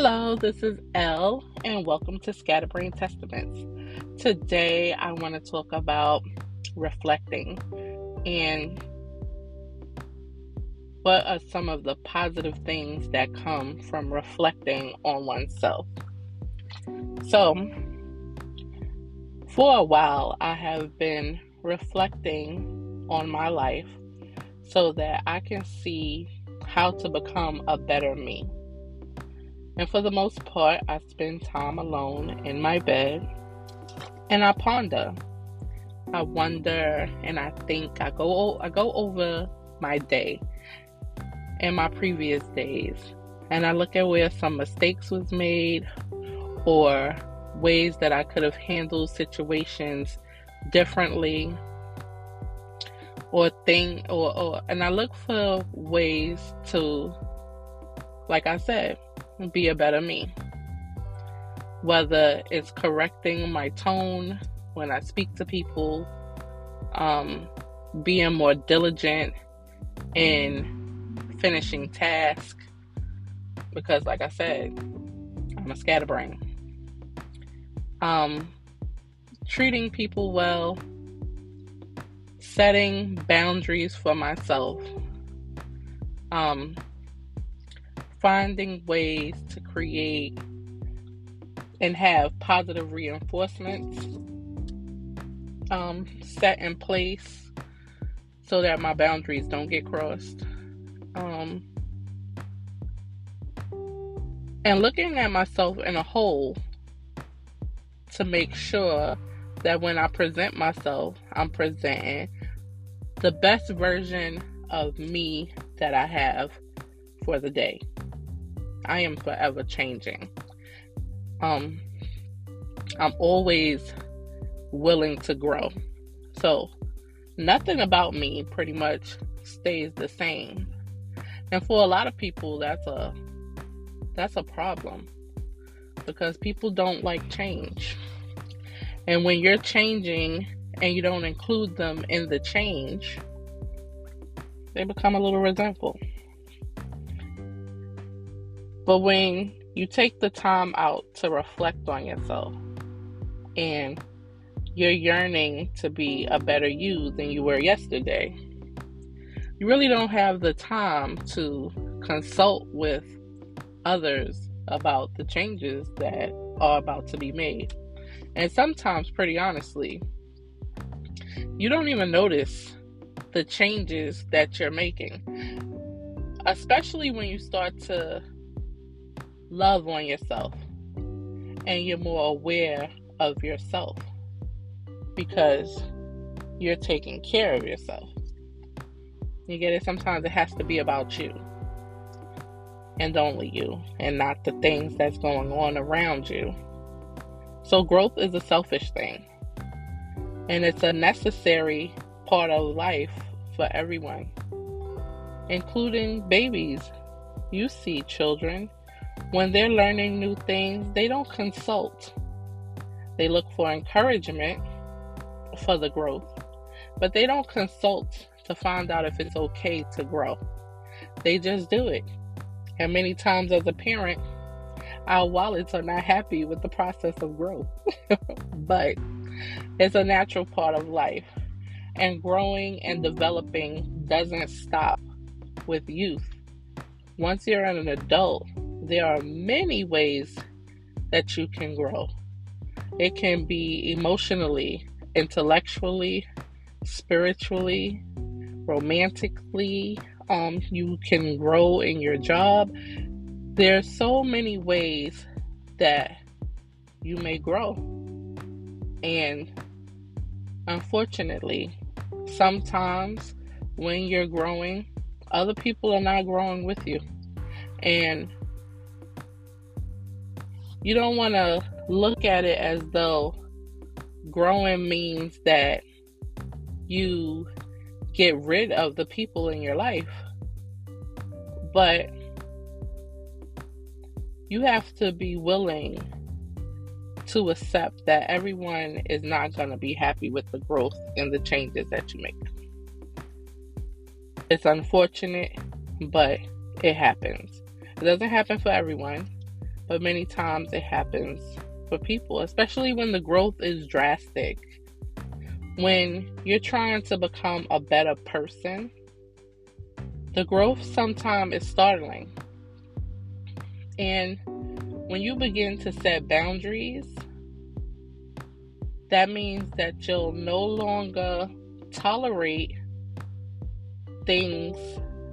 Hello, this is Elle, and welcome to Scatterbrain Testaments. Today, I want to talk about reflecting and what are some of the positive things that come from reflecting on oneself. So, for a while, I have been reflecting on my life so that I can see how to become a better me. And for the most part, I spend time alone in my bed and I ponder. I wonder and I think I go I go over my day and my previous days and I look at where some mistakes was made or ways that I could have handled situations differently or thing or, or and I look for ways to like I said be a better me. Whether it's correcting my tone when I speak to people, um, being more diligent in finishing tasks, because, like I said, I'm a scatterbrain. Um, treating people well, setting boundaries for myself, um, finding ways to create and have positive reinforcements um, set in place so that my boundaries don't get crossed. Um, and looking at myself in a whole to make sure that when I present myself, I'm presenting the best version of me that I have for the day. I am forever changing. Um, I'm always willing to grow. So, nothing about me pretty much stays the same. And for a lot of people that's a that's a problem because people don't like change. And when you're changing and you don't include them in the change, they become a little resentful. But when you take the time out to reflect on yourself and you're yearning to be a better you than you were yesterday, you really don't have the time to consult with others about the changes that are about to be made. And sometimes, pretty honestly, you don't even notice the changes that you're making, especially when you start to love on yourself and you're more aware of yourself because you're taking care of yourself. You get it? Sometimes it has to be about you and only you and not the things that's going on around you. So, growth is a selfish thing and it's a necessary part of life for everyone, including babies. You see children when they're learning new things, they don't consult. They look for encouragement for the growth, but they don't consult to find out if it's okay to grow. They just do it. And many times, as a parent, our wallets are not happy with the process of growth. but it's a natural part of life. And growing and developing doesn't stop with youth. Once you're an adult, there are many ways that you can grow. It can be emotionally, intellectually, spiritually, romantically. Um, you can grow in your job. There are so many ways that you may grow. And unfortunately, sometimes when you're growing, other people are not growing with you. And you don't want to look at it as though growing means that you get rid of the people in your life. But you have to be willing to accept that everyone is not going to be happy with the growth and the changes that you make. It's unfortunate, but it happens. It doesn't happen for everyone but many times it happens for people, especially when the growth is drastic. When you're trying to become a better person, the growth sometimes is startling. And when you begin to set boundaries, that means that you'll no longer tolerate things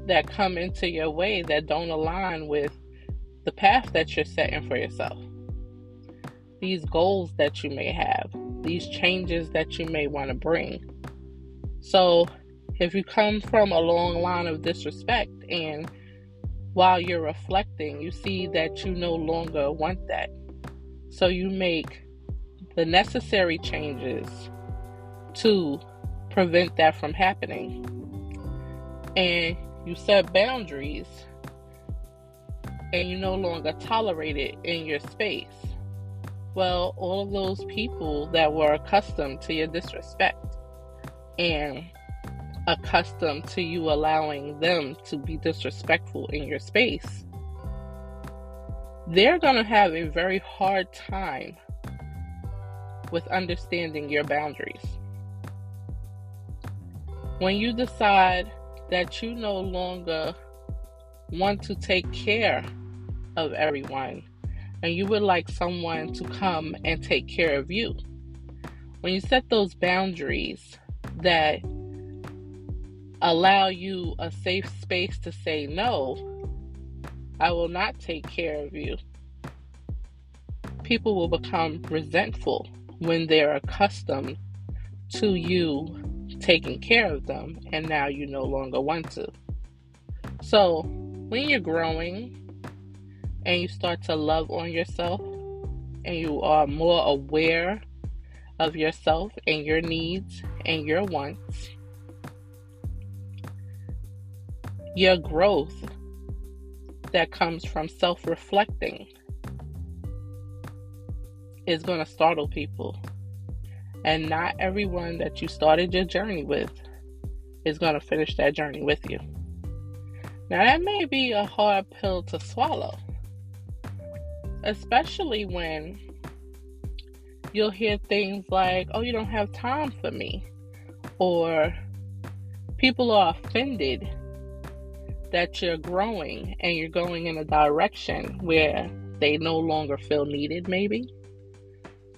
that come into your way that don't align with the path that you're setting for yourself. These goals that you may have, these changes that you may want to bring. So, if you come from a long line of disrespect and while you're reflecting, you see that you no longer want that. So, you make the necessary changes to prevent that from happening. And you set boundaries and you no longer tolerate it in your space. Well, all of those people that were accustomed to your disrespect and accustomed to you allowing them to be disrespectful in your space, they're going to have a very hard time with understanding your boundaries. When you decide that you no longer want to take care of everyone and you would like someone to come and take care of you. When you set those boundaries that allow you a safe space to say no, I will not take care of you. People will become resentful when they're accustomed to you taking care of them and now you no longer want to. So, when you're growing and you start to love on yourself and you are more aware of yourself and your needs and your wants, your growth that comes from self reflecting is going to startle people. And not everyone that you started your journey with is going to finish that journey with you. Now, that may be a hard pill to swallow, especially when you'll hear things like, oh, you don't have time for me, or people are offended that you're growing and you're going in a direction where they no longer feel needed, maybe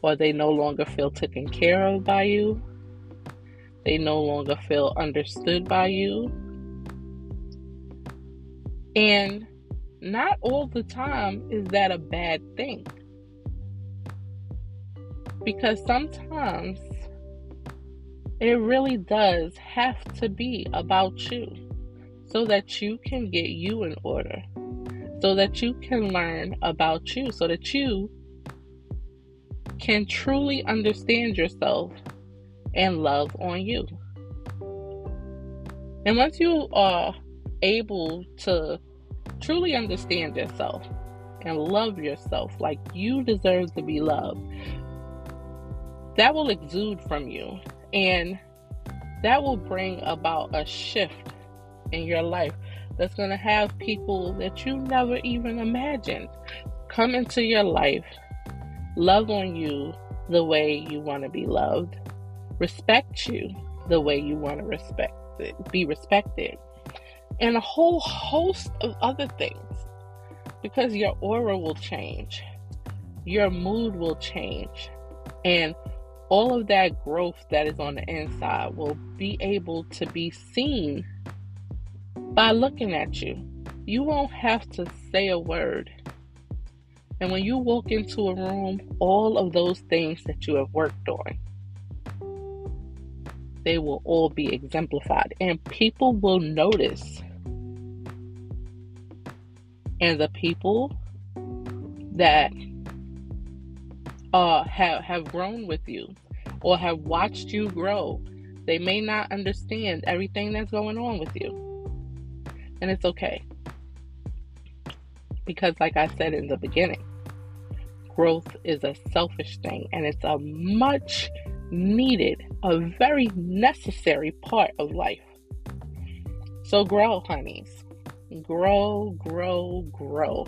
or they no longer feel taken care of by you, they no longer feel understood by you. And not all the time is that a bad thing. Because sometimes it really does have to be about you so that you can get you in order, so that you can learn about you, so that you can truly understand yourself and love on you. And once you are able to truly understand yourself and love yourself like you deserve to be loved, that will exude from you. And that will bring about a shift in your life that's going to have people that you never even imagined come into your life love on you the way you want to be loved, respect you the way you want to respect it, be respected, and a whole host of other things. Because your aura will change, your mood will change, and all of that growth that is on the inside will be able to be seen by looking at you. You won't have to say a word. And when you walk into a room, all of those things that you have worked on, they will all be exemplified, and people will notice. And the people that uh, have have grown with you or have watched you grow, they may not understand everything that's going on with you, and it's okay. Because, like I said in the beginning, growth is a selfish thing and it's a much needed, a very necessary part of life. So, grow, honeys. Grow, grow, grow.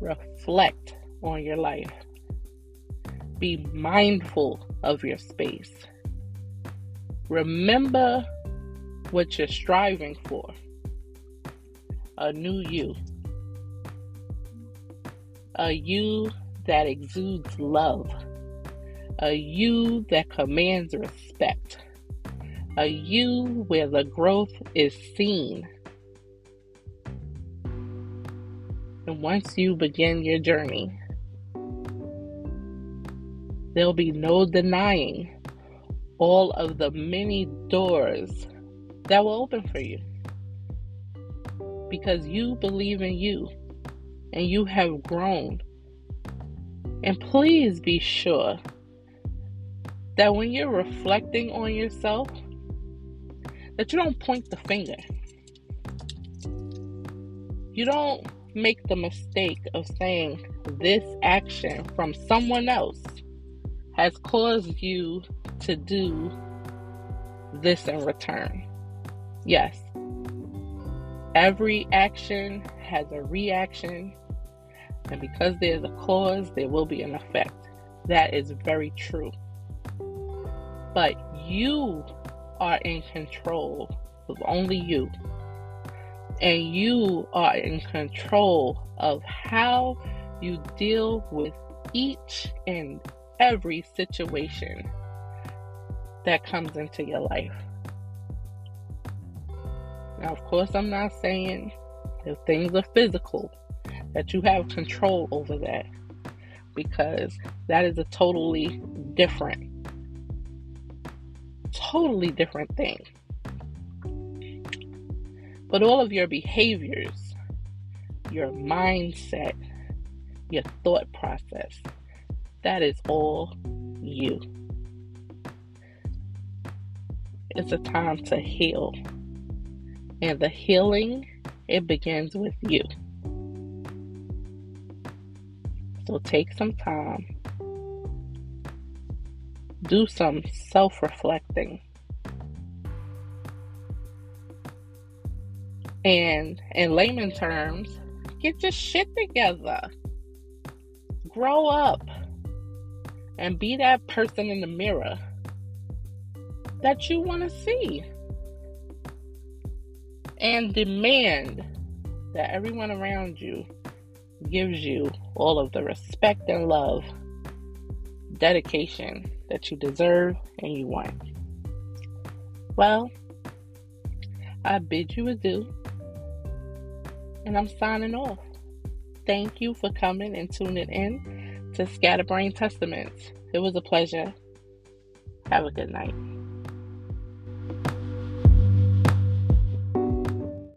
reflect on your life. Be mindful of your space. Remember what you're striving for a new you, a you that exudes love, a you that commands respect, a you where the growth is seen. And once you begin your journey, there'll be no denying all of the many doors that will open for you because you believe in you and you have grown. And please be sure that when you're reflecting on yourself, that you don't point the finger. You don't make the mistake of saying this action from someone else has caused you to do this in return. Yes, every action has a reaction, and because there's a cause, there will be an effect. That is very true. But you are in control of only you. And you are in control of how you deal with each and every situation that comes into your life. Now, of course, I'm not saying if things are physical that you have control over that because that is a totally different, totally different thing. But all of your behaviors, your mindset, your thought process, that is all you. It's a time to heal. And the healing, it begins with you. So take some time. Do some self reflecting. And in layman terms, get your shit together. Grow up and be that person in the mirror that you want to see. And demand that everyone around you gives you all of the respect and love, dedication that you deserve and you want. Well, I bid you adieu, and I'm signing off. Thank you for coming and tuning in to Scatterbrain Testaments. It was a pleasure. Have a good night.